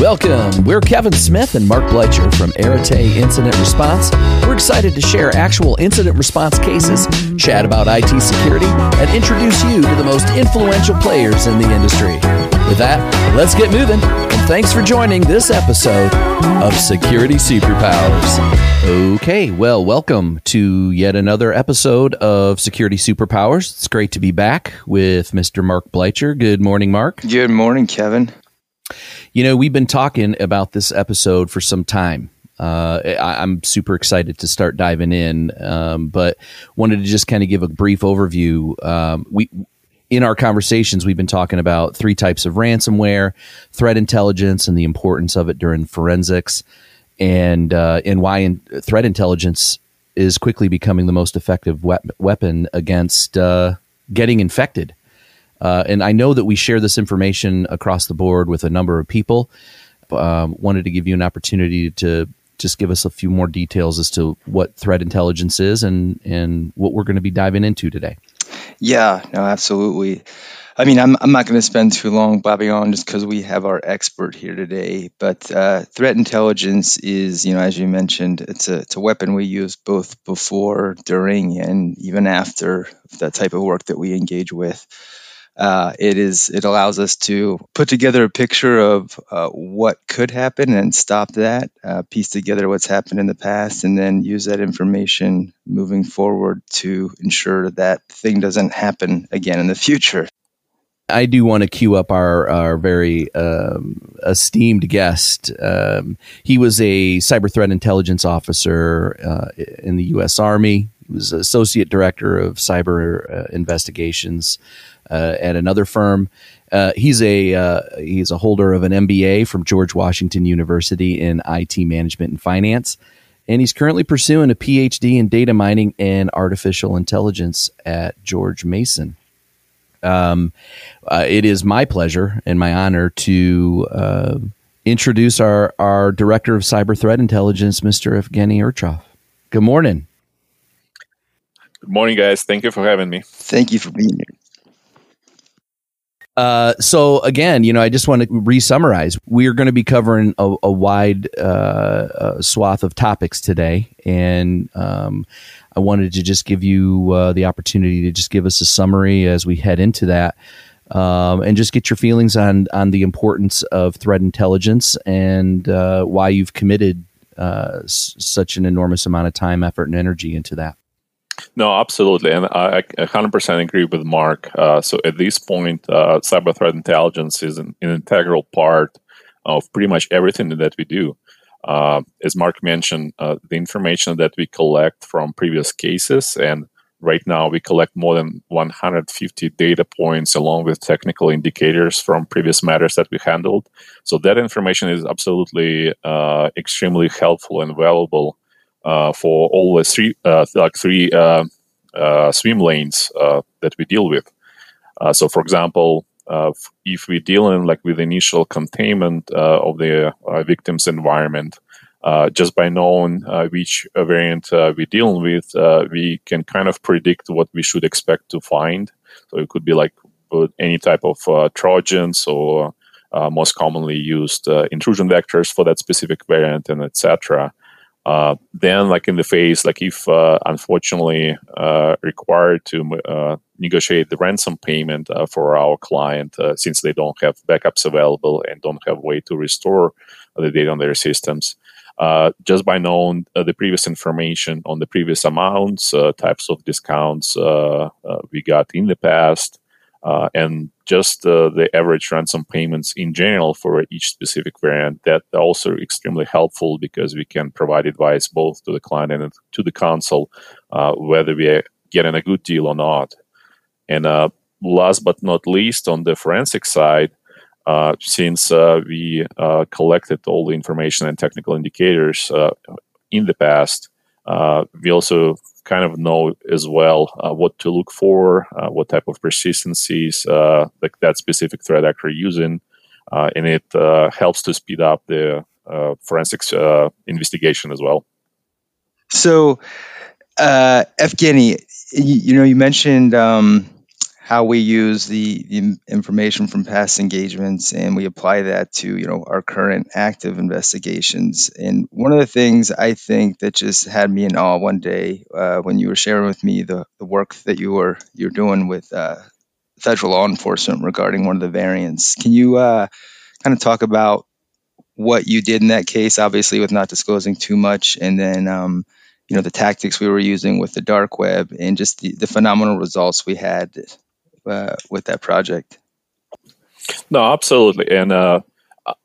Welcome. We're Kevin Smith and Marc Bleicher from Arete Incident Response. We're excited to share actual incident response cases, chat about IT security, and introduce you to the most influential players in the industry. With that, let's get moving. And thanks for joining this episode of Security Superpowers. Okay, well, welcome to yet another episode of Security Superpowers. It's great to be back with Mr. Marc Bleicher. Good morning, Mark. Good morning, Kevin. You know, we've been talking about this episode for some time. Uh, I, am super excited to start diving in, um, but wanted to just kind of give a brief overview. Um, we in our conversations, we've been talking about three types of ransomware, threat intelligence, and the importance of it during forensics, and uh, and why in, threat intelligence is quickly becoming the most effective weapon against uh, getting infected. Uh, and I know that we share this information across the board with a number of people. Um, wanted to give you an opportunity to just give us a few more details as to what threat intelligence is and and what we're going to be diving into today. Yeah, no, absolutely. I mean, I'm, I'm not going to spend too long bobbing on just because we have our expert here today. But uh, threat intelligence is, you know, as you mentioned, it's a, it's a weapon we use both before, during, and even after the type of work that we engage with. Uh, it is it allows us to put together a picture of uh, what could happen and stop that, uh, piece together what's happened in the past, and then use that information moving forward to ensure that thing doesn't happen again in the future. I do want to cue up our our very um, esteemed guest. Um, he was a cyber threat intelligence officer uh, in the U.S. Army. He was associate director of cyber uh, investigations at another firm. Uh, he's a uh, he's a holder of an MBA from George Washington University in IT management and finance, and he's currently pursuing a PhD in data mining and artificial intelligence at George Mason. Um, uh, it is my pleasure and my honor to uh, introduce our our director of cyber threat intelligence, Mr. Evgueni Erchov. Good morning. Good morning, guys. Thank you for having me. Thank you for being here. Uh, so again, you know, I just want to re-summarize. We are going to be covering a, a wide uh, uh, swath of topics today, and um, I wanted to just give you uh, the opportunity to just give us a summary as we head into that, um, and just get your feelings on on the importance of threat intelligence and uh, why you've committed uh, s- such an enormous amount of time, effort, and energy into that. No, absolutely, and I, 100% agree with Marc. Uh, so at this point, uh, cyber threat intelligence is an, an, integral part of pretty much everything that we do. Uh, as Marc mentioned, uh, the information that we collect from previous cases, and right now we collect more than 150 data points along with technical indicators from previous matters that we handled. So that information is absolutely uh, extremely helpful and valuable Uh, for all the three uh, like three um, uh, swim lanes uh, that we deal with. Uh, so, for example, if we deal in like with initial containment of the victim's environment, uh, just by knowing uh, which variant uh, we're dealing with, we can kind of predict what we should expect to find. So it could be like any type of trojans or most commonly used intrusion vectors for that specific variant, and etc. Uh, then, like in the phase, like if uh, unfortunately uh, required to uh, negotiate the ransom payment uh, for our client, uh, since they don't have backups available and don't have way to restore the data on their systems, just by knowing the previous information on the previous amounts, types of discounts we got in the past, uh, and just uh, the average ransom payments in general for each specific variant that also extremely helpful because we can provide advice both to the client and to the counsel uh, whether we are getting a good deal or not. And uh, last but not least on the forensic side uh, since uh, we collected all the information and technical indicators in the past we also kind of know as well uh, what to look for, uh, what type of persistencies uh, like that specific threat actor using, uh, and it uh, helps to speed up the uh, forensics investigation as well. So, Evgueni, you, you, know, you mentioned um, how we use the, information from past engagements and we apply that to you know our current active investigations. And one of the things i think that just had me in awe one day uh, when you were sharing with me the, the work that you were you're doing with uh, federal law enforcement regarding one of the variants. Can you uh, kind of talk about what you did in that case obviously with not disclosing too much and then um, you know the tactics we were using with the dark web and just the, the phenomenal results we had uh, with that project. No, absolutely, and uh,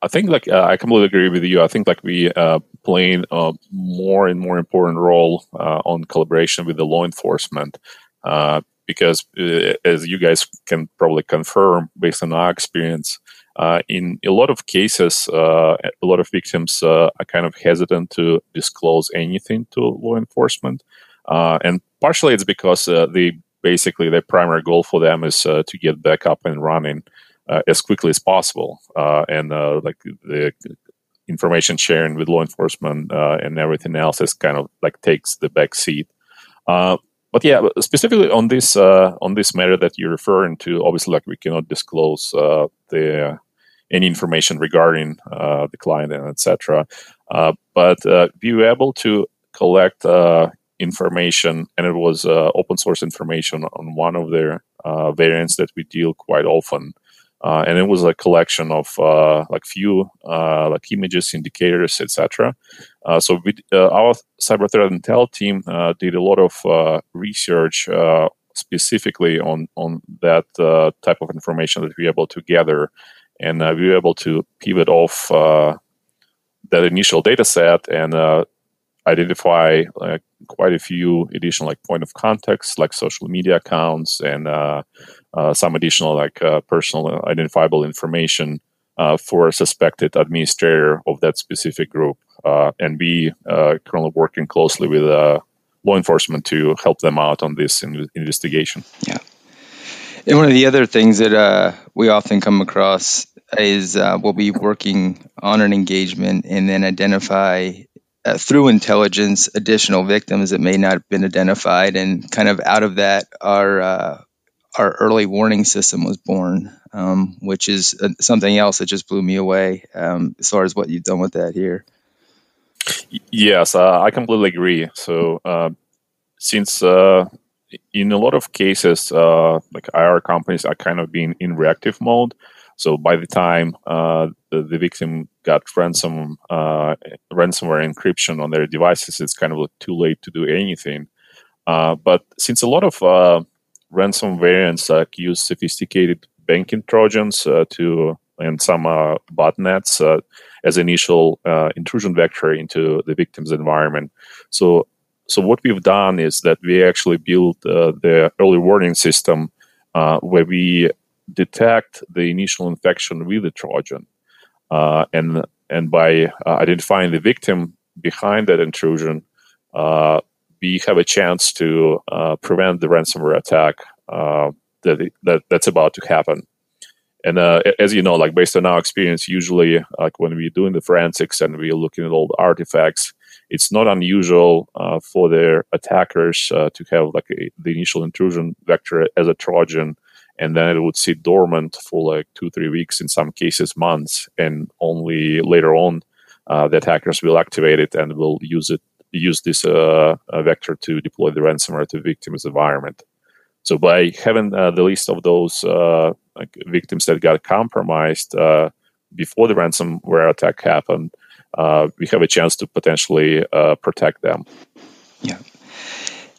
I think like uh, I completely agree with you. I think like we uh, playing a more and more important role uh, on collaboration with the law enforcement uh, because, uh, as you guys can probably confirm based on our experience, uh, in a lot of cases, uh, a lot of victims uh, are kind of hesitant to disclose anything to law enforcement. Uh, and partially it's because uh, they basically their primary goal for them is uh, to get back up and running uh, as quickly as possible, uh, and uh, like the information sharing with law enforcement uh, and everything else is kind of like takes the back seat. but yeah, specifically on this on this matter that you're referring to, obviously, like we cannot disclose the any information regarding the client and etc. but were able to collect information, and it was uh, open source information on one of their uh, variants that we deal quite often. Uh, and it was a collection of uh, like few uh, like images, indicators, etc. Uh, so we, our cyber threat intel team did a lot of research specifically on on that type of information that we were able to gather, and we were able to pivot off that initial data set and identify quite a few additional like point of contacts like social media accounts and uh, uh, some additional like uh, personal identifiable information uh, for a suspected administrator of that specific group uh, and we currently working closely with law enforcement to help them out on this in- investigation. Yeah. And one of the other things that we often come across is we'll be working on an engagement and then identify uh, through intelligence additional victims that may not have been identified, and kind of out of that, our uh, our early warning system was born, um, which is uh, something else that just blew me away um, as far as what you've done with that here. Yes, uh, I completely agree. So, uh, since in a lot of cases, like IR companies are kind of being in reactive mode, so by the time uh, the, the, victim got ransom uh, ransomware encryption on their devices, it's kind of too late to do anything. Uh, but since a lot of uh, ransom variants use sophisticated banking trojans uh, to and some uh, botnets as initial intrusion vector into the victim's environment, so so what we've done is that we actually built the early warning system where we detect the initial infection with the Trojan, uh, and and by uh, identifying the victim behind that intrusion, uh, we have a chance to uh, prevent the ransomware attack uh, that, that that's about to happen. And uh, as you know, like based on our experience, usually like when we're doing the forensics and we're looking at all the artifacts, it's not unusual for their attackers to have like a, the initial intrusion vector as a Trojan and then it would sit dormant for like two three weeks in some cases months and only later on uh, the attackers will activate it and will use it use this uh, vector to deploy the ransomware to victim's environment. So by having uh, the list of those uh, like victims that got compromised uh, before the ransomware attack happened uh, we have a chance to potentially protect them. Yeah.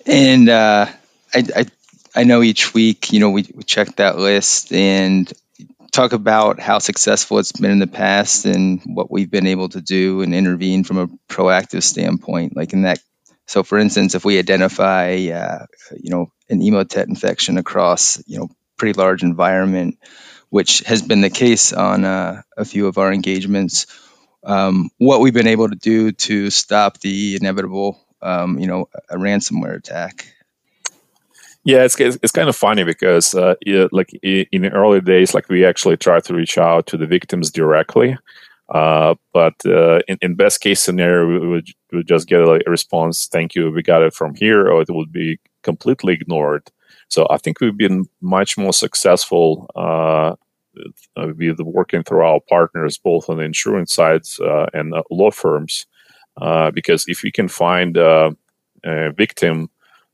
And I, I I know each week, you know, we, we check that list and talk about how successful it's been in the past and what we've been able to do and intervene from a proactive standpoint. Like in that, so for instance, if we identify, uh, you know, an emotet infection across, you know, pretty large environment, which has been the case on uh, a few of our engagements, um, what we've been able to do to stop the inevitable, um, you know, a ransomware attack. Yeah, it's it's kind of funny because uh, like in the early days, like we actually tried to reach out to the victims directly, uh, but uh, in, in best case scenario, we would, we would just get a, a, response, "Thank you, we got it from here," or it would be completely ignored. So I think we've been much more successful uh, with working through our partners, both on the insurance sides uh, and uh, law firms, uh, because if we can find a victim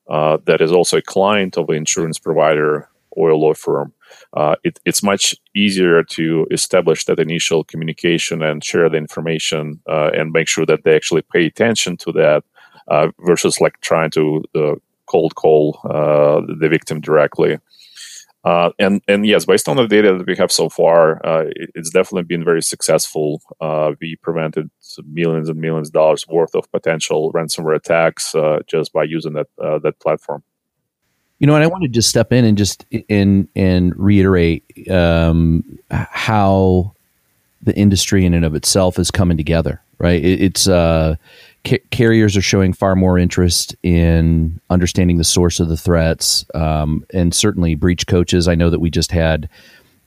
that is also a client of an insurance provider or a law firm, uh, it, it's much easier to establish that initial communication and share the information uh, and make sure that they actually pay attention to that uh, versus like trying to cold call the victim directly. Uh, and and yes, based on the data that we have so far, uh, it, it's definitely been very successful. Uh, we prevented millions and millions of dollars worth of potential ransomware attacks just by using that that platform. You know, and I want to just step in and just in and reiterate um, how the industry in and of itself is coming together. Right? It, it's uh, ca- carriers are showing far more interest in understanding the source of the threats, um, and certainly breach coaches. I know that we just had.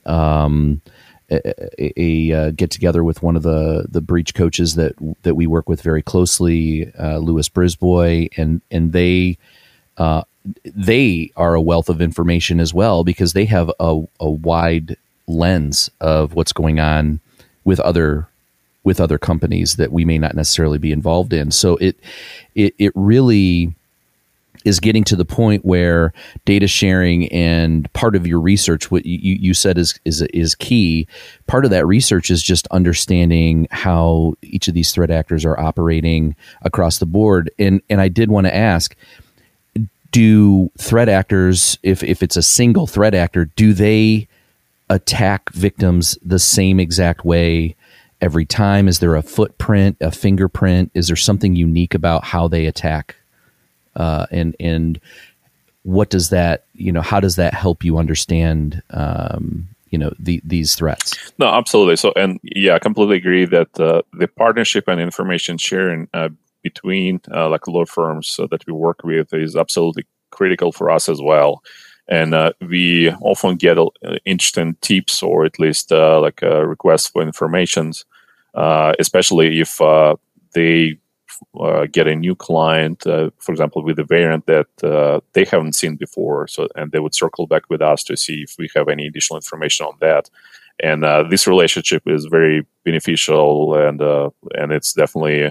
Um, a, a, a, get together with one of the the breach coaches that that we work with very closely, uh, Lewis Brisbois, and and they uh, they are a wealth of information as well because they have a, a wide lens of what's going on with other with other companies that we may not necessarily be involved in. So it it, it really is getting to the point where data sharing and part of your research, what you, you said is, is is key. Part of that research is just understanding how each of these threat actors are operating across the board. And and I did want to ask, do threat actors, if, if it's a single threat actor, do they attack victims the same exact way every time? Is there a footprint, a fingerprint? Is there something unique about how they attack? Uh, and and what does that you know? How does that help you understand um, you know the, these threats? No, absolutely. So and yeah, I completely agree that uh, the partnership and information sharing uh, between uh, like law firms uh, that we work with is absolutely critical for us as well. And uh, we often get uh, interesting tips or at least uh, like requests for information, uh, especially if they get a new client, for example, with a variant that they haven't seen before. So, and they would circle back with us to see if we have any additional information on that and uh, this relationship is very beneficial and uh, and it's definitely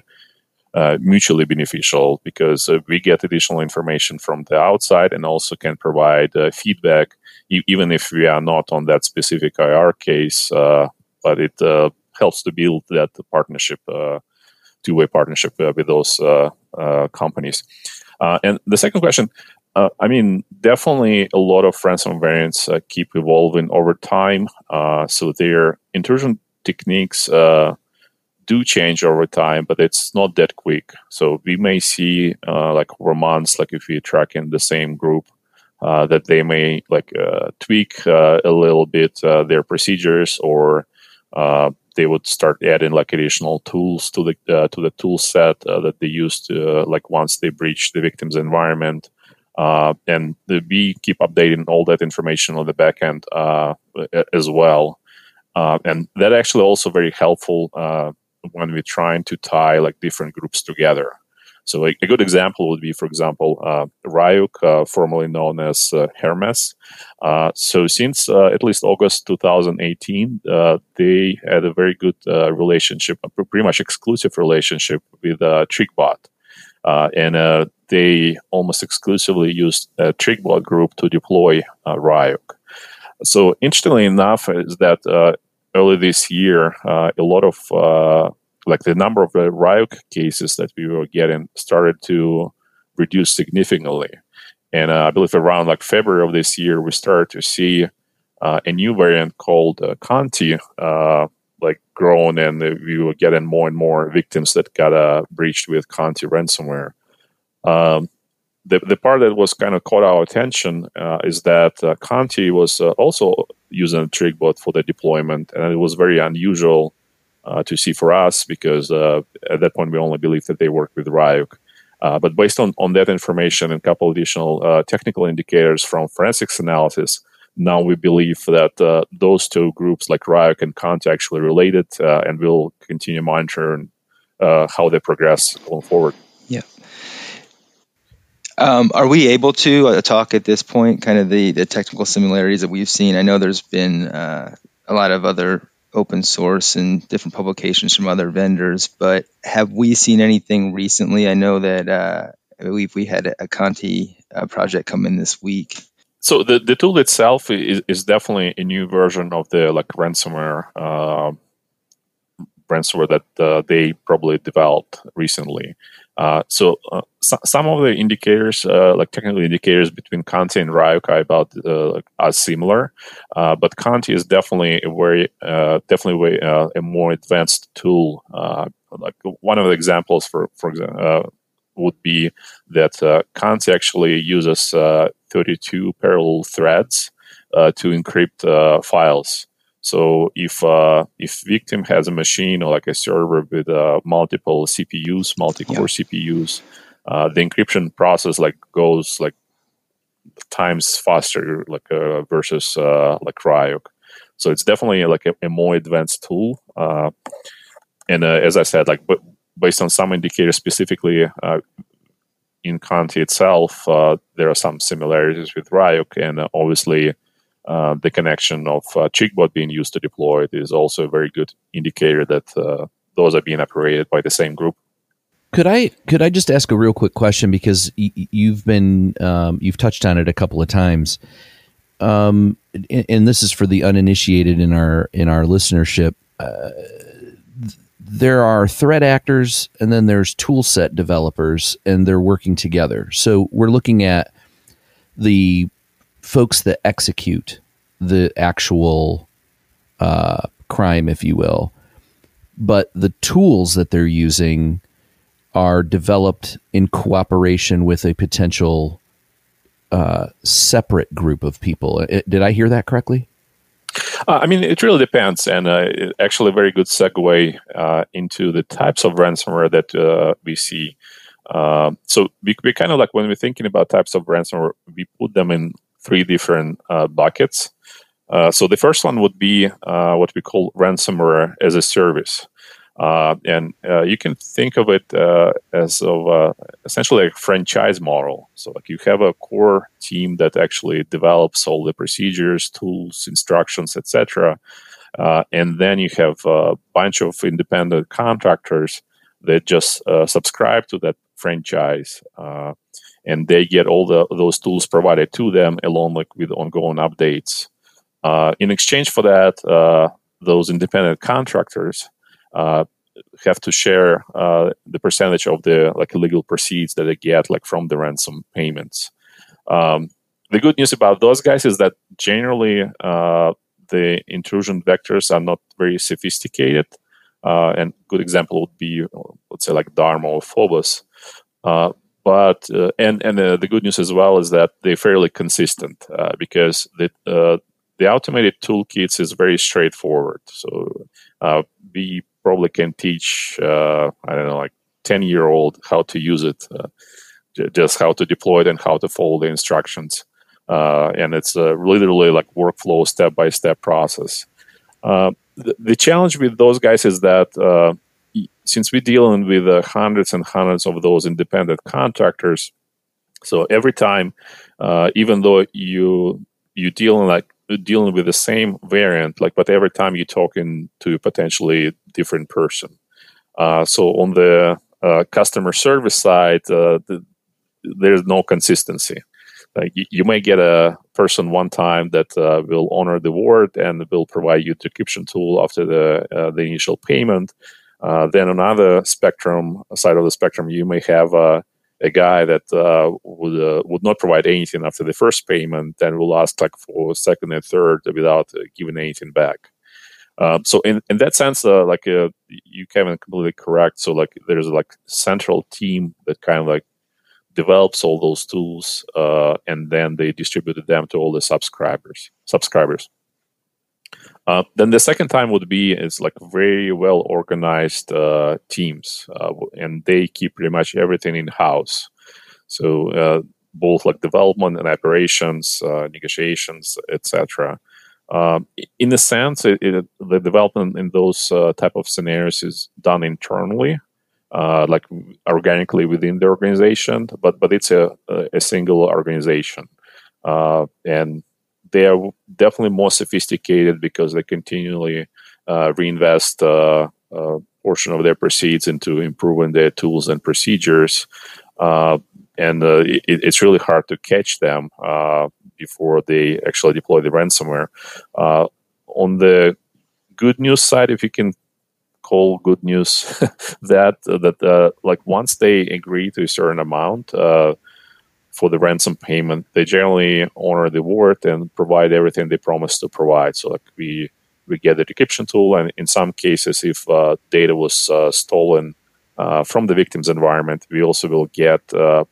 uh, mutually beneficial because uh, we get additional information from the outside and also can provide uh, feedback, e- even if we are not on that specific IR case. Uh, but it uh, helps to build that partnership, two way partnership with those companies. and the second question. I mean, definitely a lot of ransom variants keep evolving over time. so their intrusion techniques do change over time, but it's not that quick. So we may see uh, like over months, like if we track in the same group, uh, that they may like uh, tweak uh, a little bit uh, their procedures, or uh, they would start adding like additional tools to the to the tool set that they use to like once they breach the victim's environment. and we keep updating all that information on the back end as well. and that actually also very helpful when we're trying to tie like different groups together. So a, a good example would be, for example, uh, Ryuk, uh, formerly known as uh, Hermes. Uh, so since uh, at least August 2018, uh, they had a very good uh, relationship, a pretty much exclusive relationship with TrickBot. and they almost exclusively used TrickBot group to deploy Ryuk. So interestingly enough is that early this year, uh, a lot of uh, like the number of uh, Ryuk cases that we were getting started to reduce significantly. And uh, I believe around like February of this year, we started to see uh, a new variant called uh, Conti uh, like growing, and we were getting more and more victims that got uh, breached with Conti ransomware. Um, the, the part that was kind of caught our attention uh, is that uh, Conti was uh, also using a TrickBot for the deployment, and it was very unusual uh, to see for us because uh, at that point we only believed that they worked with Ryuk. Uh, but based on, on that information and a couple additional technical indicators from forensics analysis, now we believe that those two groups, like Ryuk and Conti, actually related, and we'll continue monitoring how they progress going forward. Um, are we able to uh, talk at this point, kind of the, the technical similarities that we've seen? I know there's been uh, a lot of other open source and different publications from other vendors, but have we seen anything recently? I know that uh, I believe we had a Conti uh, project come in this week. So the, the tool itself is, is definitely a new version of the like ransomware uh, ransomware that uh, they probably developed recently. Uh, so, uh, so, some of the indicators, uh, like technical indicators between Conti and Ryuk, are about uh, are similar, uh, but Conti is definitely a very, definitely a more advanced tool. like one of the examples, for for example, would be that uh, Conti actually uses 32 parallel threads to encrypt files. So if uh, if victim has a machine or like a server with uh, multiple CPUs, multi-core yeah. CPUs, uh, the encryption process like goes like times faster, like uh, versus uh, like Ryuk. So it's definitely like a, a more advanced tool. Uh, and as I said, like but based on some indicators specifically in Conti itself, there are some similarities with Ryuk, and obviously uh, the connection of uh, being used to deploy it is also a very good indicator that uh, those are being operated by the same group. Could I could I just ask a real quick question because y- you've been um, you've touched on it a couple of times, um, and, and, this is for the uninitiated in our in our listenership. Uh, there are threat actors, and then there's toolset developers, and they're working together. So we're looking at the folks that execute the actual uh, crime, if you will, but the tools that they're using are developed in cooperation with a potential uh, separate group of people. It, did I hear that correctly? Uh, I mean, it really depends, and uh, actually, a very good segue uh, into the types of ransomware that uh, we see. Uh, so we, we kind of like when we're thinking about types of ransomware, we put them in three different uh, buckets. Uh, so the first one would be uh, what we call ransomware as a service. Uh, and uh, you can think of it uh, as of essentially a franchise model. So, like you have a core team that actually develops all the procedures, tools, instructions, etc., and then you have a bunch of independent contractors that just subscribe to that franchise and they get all the those tools provided to them along like with ongoing updates. Uh, in exchange for that, uh, those independent contractors uh, have to share uh, the percentage of the like legal proceeds that they get like from the ransom payments. Um, the good news about those guys is that generally uh, the intrusion vectors are not very sophisticated. Uh, and good example would be, let's say, like Dharma or Phobos. But uh, and and uh, the good news as well is that they're fairly consistent uh, because the uh, the automated toolkits is very straightforward. So uh, we probably can teach uh, I don't know like ten year old how to use it, just how to deploy it and how to follow the instructions. and it's literally like workflow step by step process. The, the, challenge with those guys is that since we're dealing with uh, hundreds and hundreds of those independent contractors, so every time, uh, even though you you dealing like dealing with the same variant, like but every time you're talking to a potentially different person. Uh, so on the uh, customer service side, uh, the, there's no consistency. Like you, you, may get a person one time that uh, will honor the word and will provide you the decryption tool after the the initial payment uh, then another spectrum side of the spectrum, you may have uh, a guy that uh, would uh, would not provide anything after the first payment, then will ask like for second and third without uh, giving anything back. Um, so in, in that sense, uh, like you Kevin completely correct. So like there's like central team that kind of like develops all those tools, and then they distributed them to all the subscribers. Subscribers. Uh, then the second time would be is like very well organized uh, teams, uh, and they keep pretty much everything in house. So uh, both like development and operations, uh, negotiations, etc. Um, in a sense, it, it, the development in those type of scenarios is done internally, uh, like organically within the organization, but but it's a a single organization, uh, and they are definitely more sophisticated because they continually uh, reinvest a uh, uh, portion of their proceeds into improving their tools and procedures. Uh, and it, it's really hard to catch them before they actually deploy the ransomware. on the good news side, if you can call good news that that uh, like once they agree to a certain amount uh, for the ransom payment, they generally honor the word and provide everything they promised to provide. So like we we get the decryption tool, and in some cases, if uh, data was uh, stolen uh, from the victim's environment, we also will get uh,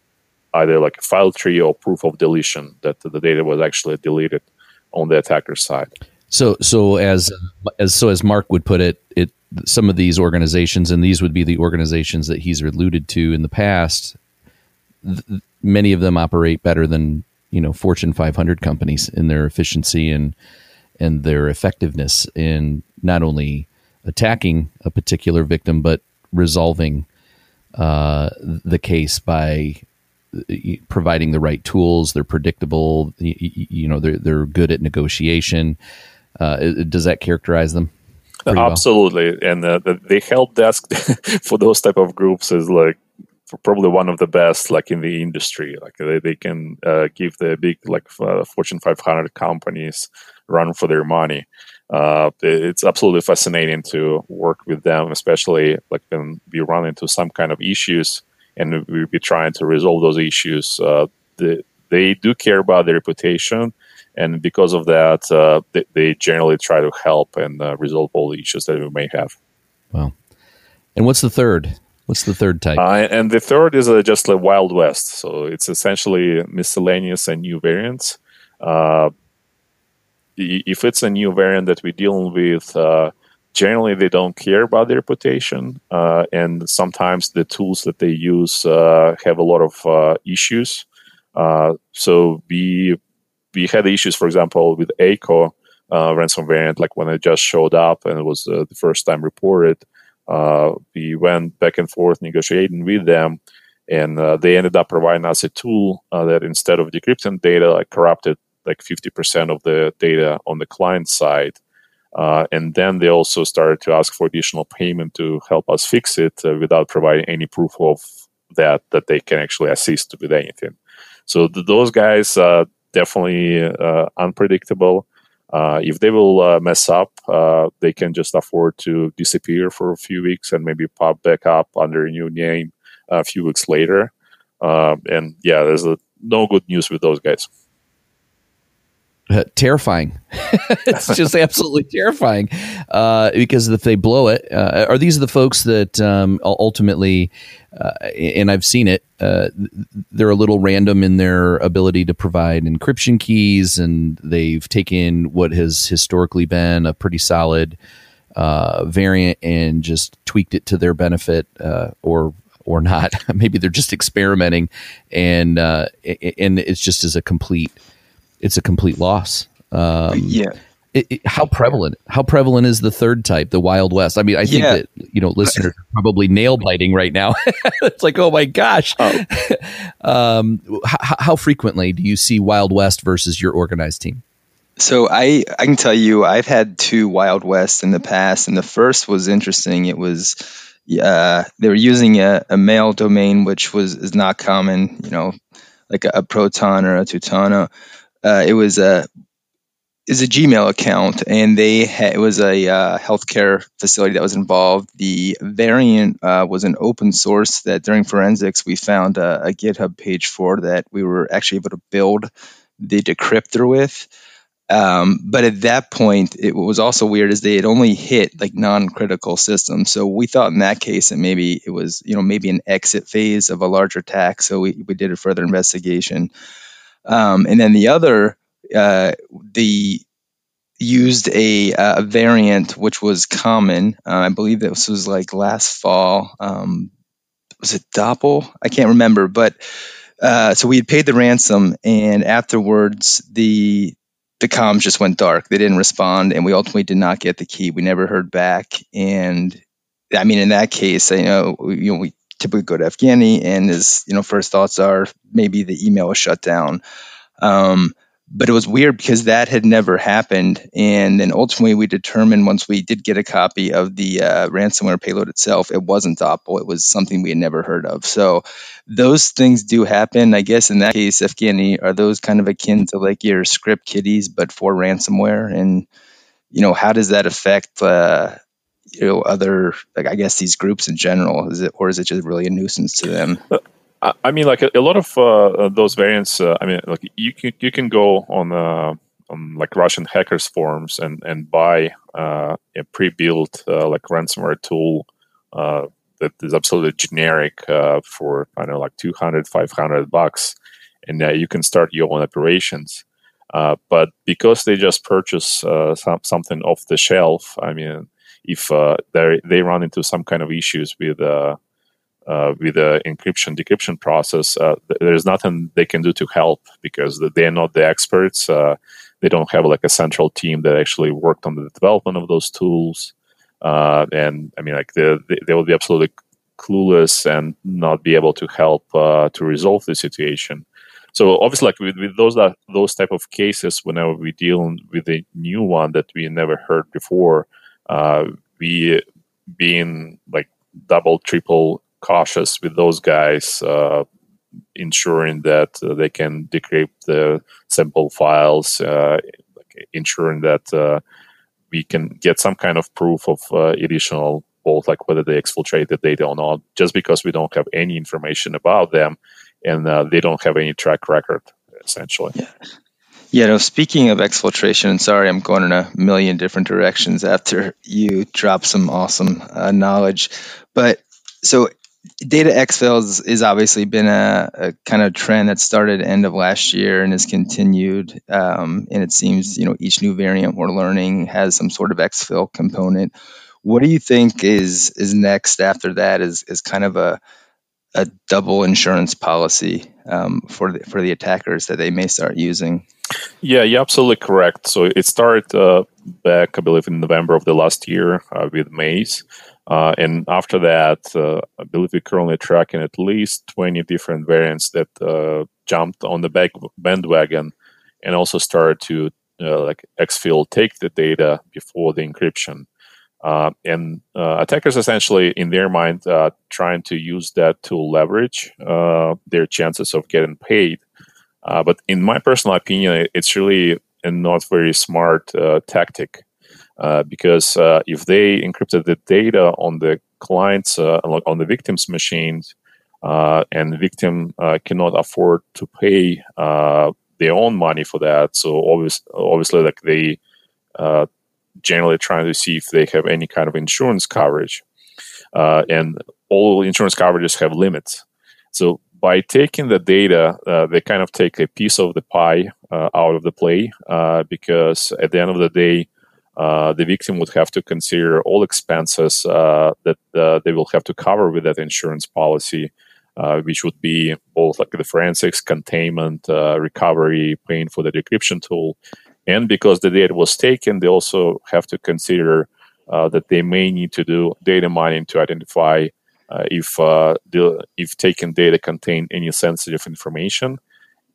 either like a file tree or proof of deletion that the data was actually deleted on the attacker's side. So, so as as so as Marc would put it, it some of these organizations, and these would be the organizations that he's alluded to in the past. Th- many of them operate better than you know Fortune 500 companies in their efficiency and and their effectiveness in not only attacking a particular victim but resolving uh, the case by providing the right tools. They're predictable. You, you know, they're they're good at negotiation. Uh, does that characterize them? Absolutely, well? and uh, the, the help desk for those type of groups is like probably one of the best like in the industry like they, they can uh, give the big like uh, fortune 500 companies run for their money uh, it's absolutely fascinating to work with them especially like when we run into some kind of issues and we be trying to resolve those issues uh, the, they do care about their reputation and because of that, uh, they, they, generally try to help and uh, resolve all the issues that we may have. Wow. And what's the third? What's the third type? Uh, and the third is uh, just like Wild West. So it's essentially miscellaneous and new variants. Uh, if it's a new variant that we're dealing with, uh, generally they don't care about the reputation, and sometimes the tools that they use have a lot of issues. so we we had issues, for example, with Ako uh, ransom variant, like when it just showed up and it was uh, the first time reported. Uh, we went back and forth negotiating with them, and uh, they ended up providing us a tool uh, that instead of decrypting data, like corrupted like 50% of the data on the client side. Uh, and then they also started to ask for additional payment to help us fix it without providing any proof of that that they can actually assist with anything. So th- those guys uh definitely uh, unpredictable. Uh, if they will uh, mess up, uh, they can just afford to disappear for a few weeks and maybe pop back up under a new name a few weeks later. and yeah, there's a, no good news with those guys. Uh, terrifying. it's just absolutely terrifying uh, because if they blow it, uh, are these the folks that um, ultimately, uh, and I've seen it, uh, they're a little random in their ability to provide encryption keys, and they've taken what has historically been a pretty solid uh, variant and just tweaked it to their benefit, or or not. Maybe they're just experimenting, and and it's just as a complete it's a complete loss. Um, yeah. It, it, how prevalent? How prevalent is the third type, the Wild West? I mean, I think yeah. that you know listeners are probably nail biting right now. it's like, oh my gosh! Oh. um, how, how frequently do you see Wild West versus your organized team? So I I can tell you I've had two Wild West in the past, and the first was interesting. It was uh, they were using a, a mail domain, which was is not common, you know, like a, a Proton or a Tutano uh, it was a is a Gmail account, and they ha- it was a uh, healthcare facility that was involved. The variant uh, was an open source that during forensics we found a, a, GitHub page for that we were actually able to build the decryptor with. Um, but at that point, it was also weird is they had only hit like non-critical systems. So we thought in that case that maybe it was you know maybe an exit phase of a larger attack. So we we did a further investigation. Um, and then the other, uh, the used a, a, variant which was common. Uh, I believe this was like last fall. Um, was it Doppel? I can't remember, but uh, so we had paid the ransom, and afterwards the the comms just went dark. They didn't respond, and we ultimately did not get the key. We never heard back, and I mean, in that case, you know, you know, we typically go to Evgueni, and his you know first thoughts are maybe the email was shut down. Um, but it was weird because that had never happened, and then ultimately we determined once we did get a copy of the uh, ransomware payload itself, it wasn't Opal. It was something we had never heard of. So those things do happen. I guess in that case, Evgueni are those kind of akin to like your script kiddies, but for ransomware? And you know, how does that affect uh, you know other like I guess these groups in general? Is it or is it just really a nuisance to them? I mean, like a, a lot of uh, those variants. Uh, I mean, like you can you can go on uh, on like Russian hackers forums and and buy uh, a pre-built uh, like ransomware tool uh, that is absolutely generic for I don't know like 200, 500 bucks, and you can start your own operations. but because they just purchase some, something off the shelf, I mean, if they they run into some kind of issues with uh, with the encryption decryption process, uh, there's nothing they can do to help because they're not the experts. Uh, they don't have like a central team that actually worked on the development of those tools. Uh, and I mean, like they, they will be absolutely clueless and not be able to help uh, to resolve the situation. So obviously, like with, with those uh, those type of cases, whenever we deal with a new one that we never heard before, we being like double, triple cautious with those guys, uh, ensuring that uh, they can decrypt the sample files, uh, ensuring that uh, we can get some kind of proof of uh, additional, both like whether they exfiltrate the data or not, just because we don't have any information about them and uh, they don't have any track record, essentially. Yeah. Yeah, no, speaking of exfiltration, sorry, I'm going in a million different directions after you drop some awesome uh, knowledge. But so data exfils has obviously been a, a, kind of trend that started end of last year and has continued. Um, and it seems you know each new variant we're learning has some sort of exfil component. What do you think is is next after that? Is is kind of a a double insurance policy um, for the, for the attackers that they may start using. Yeah, you're absolutely correct. So it started uh, back, I believe, in November of the last year uh, with Maze. Uh, and after that, uh, I believe we're currently tracking at least 20 different variants that uh, jumped on the back bandwagon and also started to uh, like exfil take the data before the encryption. And attackers essentially, in their mind, trying to use that to leverage their chances of getting paid. But in my personal opinion, it's really a not very smart tactic uh, because uh, if they encrypted the data on the clients uh, on the victim's machines uh, and the victim uh, cannot afford to pay their own money for that so obviously, obviously like they generally trying to see if they have any kind of insurance coverage and all insurance coverages have limits. So by taking the data, uh, they kind of take a piece of the pie uh, out of the play uh, because at the end of the day, uh, the victim would have to consider all expenses uh, that they will have to cover with that insurance policy, which would be both like the forensics, containment, recovery, paying for the decryption tool. And because the data was taken, they also have to consider that they may need to do data mining to identify if the if taken data contain any sensitive information,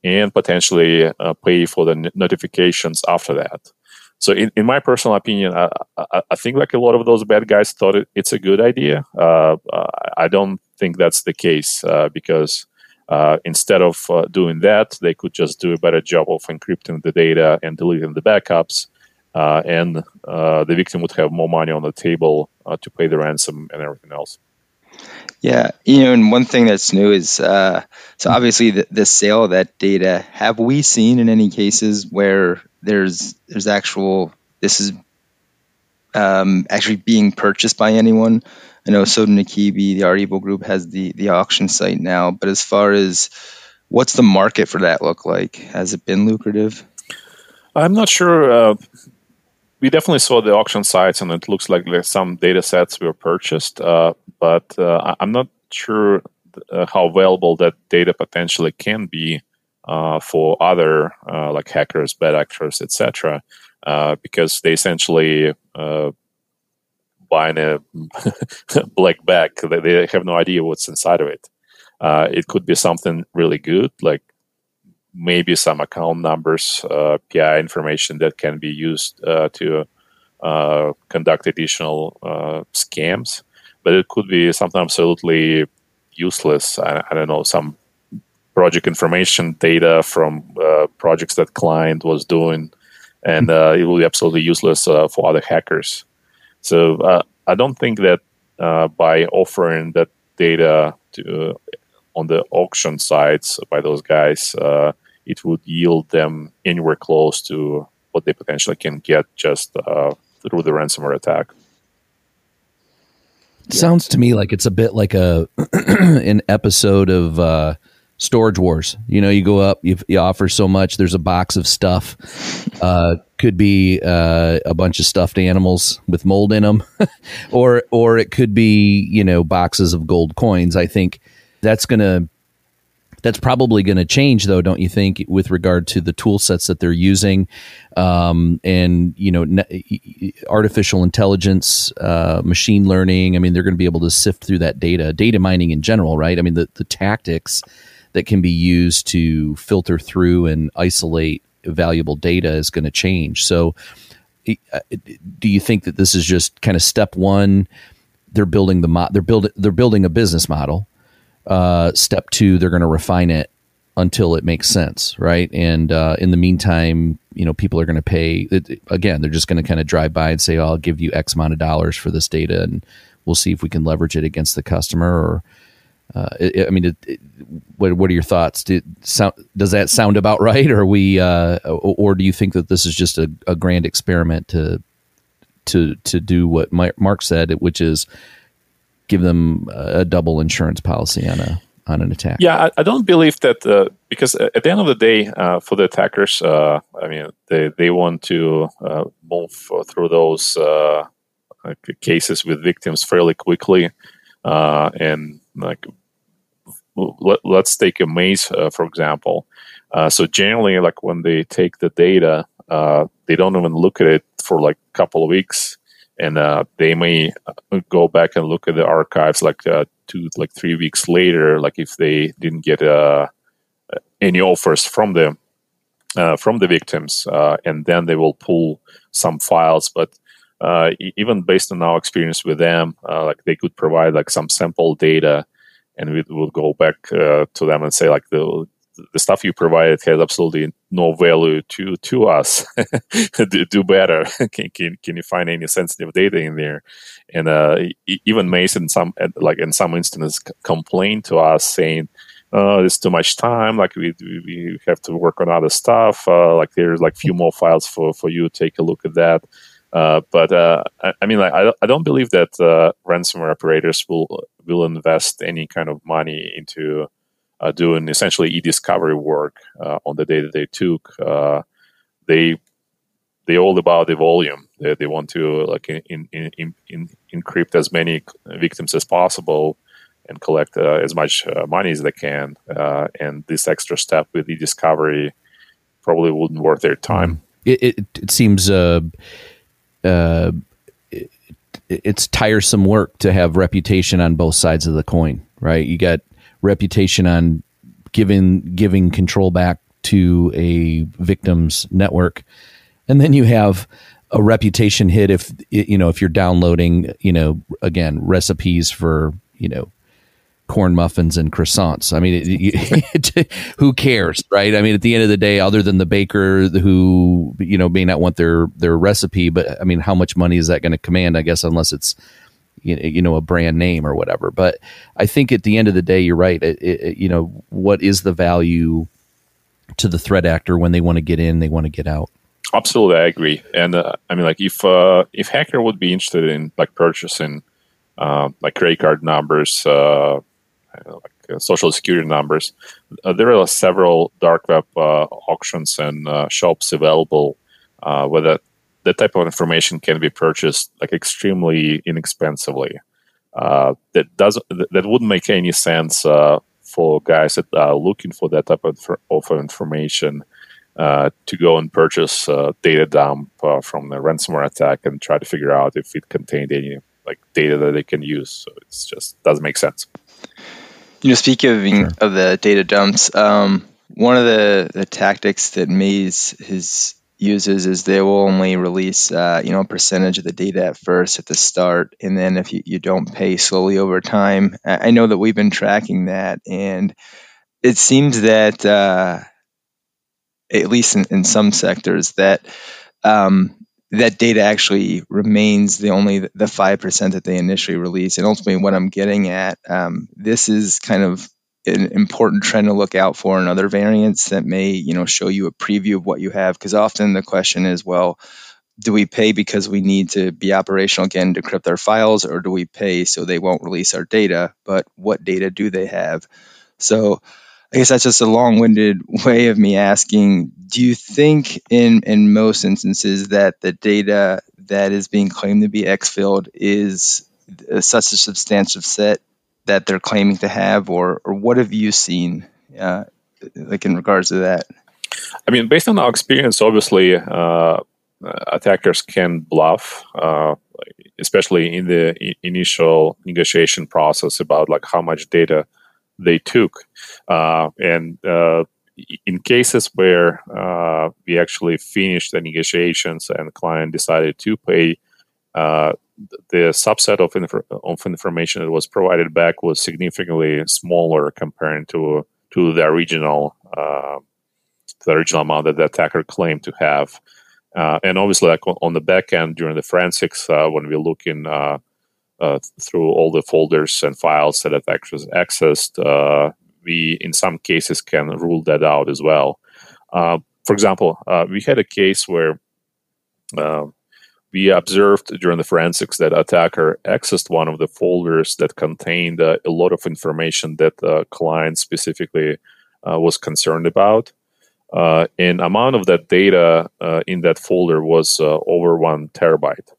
and potentially pay for the notifications after that. So, in, in my personal opinion, I, I, I, think like a lot of those bad guys thought it, it's a good idea. Uh, I don't think that's the case uh, because uh, instead of uh, doing that, they could just do a better job of encrypting the data and deleting the backups, uh, and uh, the victim would have more money on the table to pay the ransom and everything else. Yeah, you know, and one thing that's new is uh, so obviously the, the, sale of that data. Have we seen in any cases where there's there's actual this is um, actually being purchased by anyone. I know Sodinokibi, the REvil group, has the the auction site now, but as far as what's the market for that look like? Has it been lucrative? I'm not sure. Uh, we definitely saw the auction sites, and it looks like some data sets were purchased, uh, but uh, I'm not sure uh, how valuable that data potentially can be uh, for other like hackers, bad actors, etc. Because they essentially buying a black bag. They have no idea what's inside of it. Uh, it could be something really good, like maybe some account numbers, uh, PI information that can be used uh, to conduct additional scams. But it could be something absolutely useless. I, I don't know, some project information data from uh, projects that client was doing, and it will be absolutely useless for other hackers. So I don't think that by offering that data to on the auction sites by those guys, uh, it would yield them anywhere close to what they potentially can get just uh, through the ransomware attack. Sounds to me like it's a bit like a an episode of uh, Storage Wars. You know, you go up, you, you, offer so much. There's a box of stuff. Uh, could be uh, a bunch of stuffed animals with mold in them, or or it could be you know boxes of gold coins. I think that's going to that's probably going to change though don't you think with regard to the tool sets that they're using? Um, and you know ne- artificial intelligence uh, machine learning i mean they're going to be able to sift through that data data mining in general right? I mean the, the tactics that can be used to filter through and isolate valuable data is going to change. So uh, do you think that this is just kind of step one? They're building the mo- they're building they're building a business model uh, step two, they're going to refine it until it makes sense, right? And uh, in the meantime, you know, people are going to pay. It, again, they're just going to kind of drive by and say, oh, "I'll give you X amount of dollars for this data, and we'll see if we can leverage it against the customer." Or, uh, it, I mean, it, what, what are your thoughts? Sound, does that sound about right, or we, uh, or do you think that this is just a, a grand experiment to to to do what Marc said, which is give them a double insurance policy on a on an attack. Yeah, I, I don't believe that uh, because at the end of the day, uh, for the attackers, uh, I mean, they they want to uh, move through those uh, cases with victims fairly quickly, uh, and like let, us take a maze for example. so generally, like when they take the data, they don't even look at it for like a couple of weeks and uh, they may uh, go back and look at the archives like uh, two like three weeks later like if they didn't get uh, any offers from the uh, from the victims uh, and then they will pull some files. But even based on our experience with them like they could provide like some sample data and we will go back to them and say like the the stuff you provided has absolutely no value to to us. do, do, better. can, can can you find any sensitive data in there? And uh, even Mason, some like in some instances, complained to us saying, "Oh, it's too much time. Like we we have to work on other stuff. Uh, like there's like few more files for for you. Take a look at that." Uh, but uh, I, I, mean, like, I, I don't believe that uh, ransomware operators will will invest any kind of money into uh, doing essentially e-discovery work uh, on the data they took. Uh, they they all about the volume. They, they want to like in, in, in, in, encrypt as many victims as possible and collect uh, as much uh, money as they can. Uh, and this extra step with e-discovery probably wouldn't worth their time. It, it, it seems it's tiresome work to have reputation on both sides of the coin, right? You got reputation on giving giving control back to a victim's network, and then you have a reputation hit if you know if you're downloading you know again recipes for you know corn muffins and croissants. I mean, it, who cares, right? I mean, at the end of the day, other than the baker who you know may not want their their recipe, but I mean, how much money is that going to command? I guess unless it's you know a brand name or whatever. But I think at the end of the day, you're right. It, it, you know, what is the value to the threat actor when they want to get in, they want to get out? Absolutely, I agree. And uh, I mean, like if uh, if hacker would be interested in like purchasing uh, like credit card numbers, uh, like uh, social security numbers, uh, there are several dark web auctions and shops available. where that type of information can be purchased like extremely inexpensively. Uh, that doesn't that wouldn't make any sense uh, for guys that are looking for that type of, of information uh, to go and purchase data dump uh, from the ransomware attack and try to figure out if it contained any like data that they can use. So it's just doesn't make sense. You know, speaking sure. of the data dumps, um, one of the, the tactics that Maze has uses is they will only release uh, you know a percentage of the data at first at the start and then if you, you don't pay slowly over time. I know that we've been tracking that and it seems that uh, at least in, in, some sectors that um, that data actually remains the only the 5% that they initially release. And ultimately what i'm getting at um, this is kind of an important trend to look out for in other variants that may you know show you a preview of what you have because often the question is well do we pay because we need to be operational again to decrypt our files or do we pay so they won't release our data? But what data do they have? So i guess that's just a long-winded way of me asking do you think in in most instances that the data that is being claimed to be exfilled is uh, such a substantial set that they're claiming to have, or or what have you seen, uh, like in regards to that? I mean, based on our experience, obviously, uh, attackers can bluff, uh, especially in the I- initial negotiation process about like how much data they took, uh, and uh, in cases where uh, we actually finished the negotiations and the client decided to pay the subset of, inf- of information that was provided back was significantly smaller compared to to the original uh, the original amount that the attacker claimed to have. Uh, and obviously, like on the back end during the forensics, uh, when we look in uh, uh, through all the folders and files that attackers accessed, uh, we in some cases can rule that out as well. for example, we had a case where we observed during the forensics that attacker accessed one of the folders that contained uh, a lot of information that the client specifically uh, was concerned about. Uh, and amount of that data uh, in that folder was uh, over one terabyte.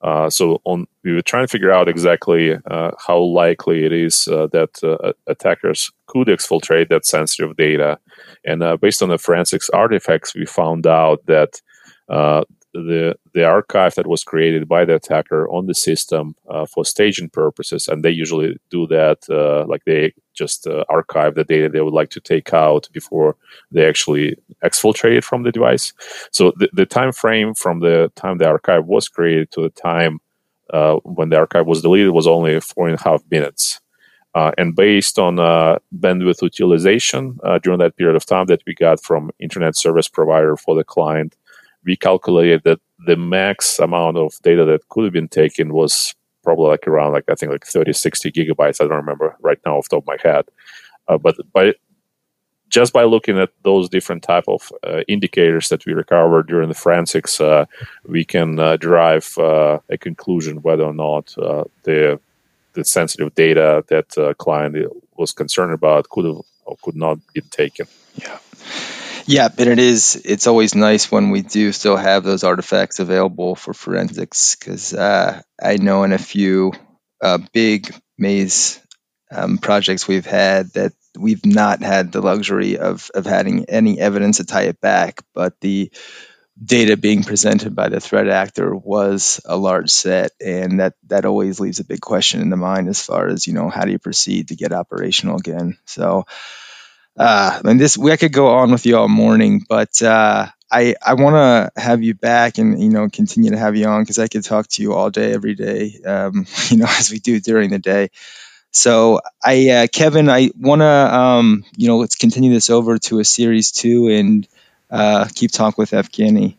Uh, so on, we were trying to figure out exactly how likely it is that attackers could exfiltrate that sensitive data. And based on the forensics artifacts, we found out that the the archive that was created by the attacker on the system uh, for staging purposes, and they usually do that uh, like they just uh, archive the data they would like to take out before they actually exfiltrate it from the device. So the, the time frame from the time the archive was created to the time uh, when the archive was deleted was only four and a half minutes. Uh, and based on uh, bandwidth utilization during that period of time that we got from internet service provider for the client, we calculated that the max amount of data that could have been taken was probably like around like I think like 30, 60 gigabytes. I don't remember right now off the top of my head. Uh, but by just by looking at those different type of uh, indicators that we recovered during the forensics, uh, we can uh, derive uh, a conclusion whether or not uh, the the sensitive data that client was concerned about could have or could not be taken. Yeah. Yeah, and it is. It's always nice when we do still have those artifacts available for forensics because uh, I know in a few uh, big Maze um, projects we've had that we've not had the luxury of of having any evidence to tie it back, but the data being presented by the threat actor was a large set and that that always leaves a big question in the mind as far as you know how do you proceed to get operational again so uh, and this we I could go on with you all morning, but uh, I I want to have you back and you know continue to have you on because I could talk to you all day every day, um, you know as we do during the day. So I uh, Kevin, I want to um, you know let's continue this over to a series two and uh, keep talking with Evgueni.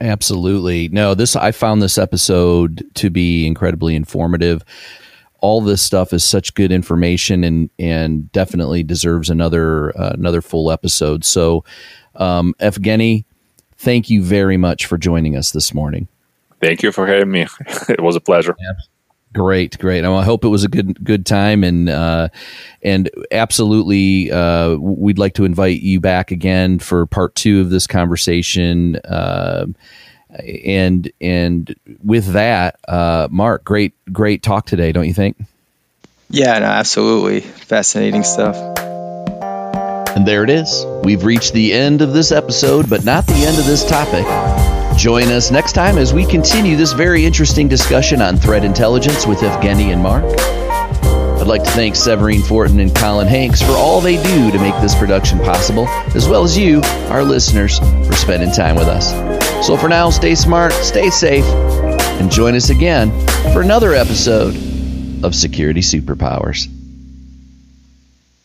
Absolutely. No, this I found this episode to be incredibly informative all this stuff is such good information and and definitely deserves another uh, another full episode. So, um, Evgueni, thank you very much for joining us this morning. Thank you for having me. it was a pleasure. Yeah. Great, great. I hope it was a good good time, and uh, and absolutely, uh, we'd like to invite you back again for part two of this conversation. Uh, and and with that, uh, Marc, great great talk today, don't you think? Yeah, no, absolutely, fascinating stuff. And there it is. We've reached the end of this episode, but not the end of this topic. Join us next time as we continue this very interesting discussion on threat intelligence with Evgueni and Marc. I'd like to thank Severine Fortin and Colin Hanks for all they do to make this production possible, as well as you, our listeners, for spending time with us. So for now, stay smart, stay safe, and join us again for another episode of Security Superpowers.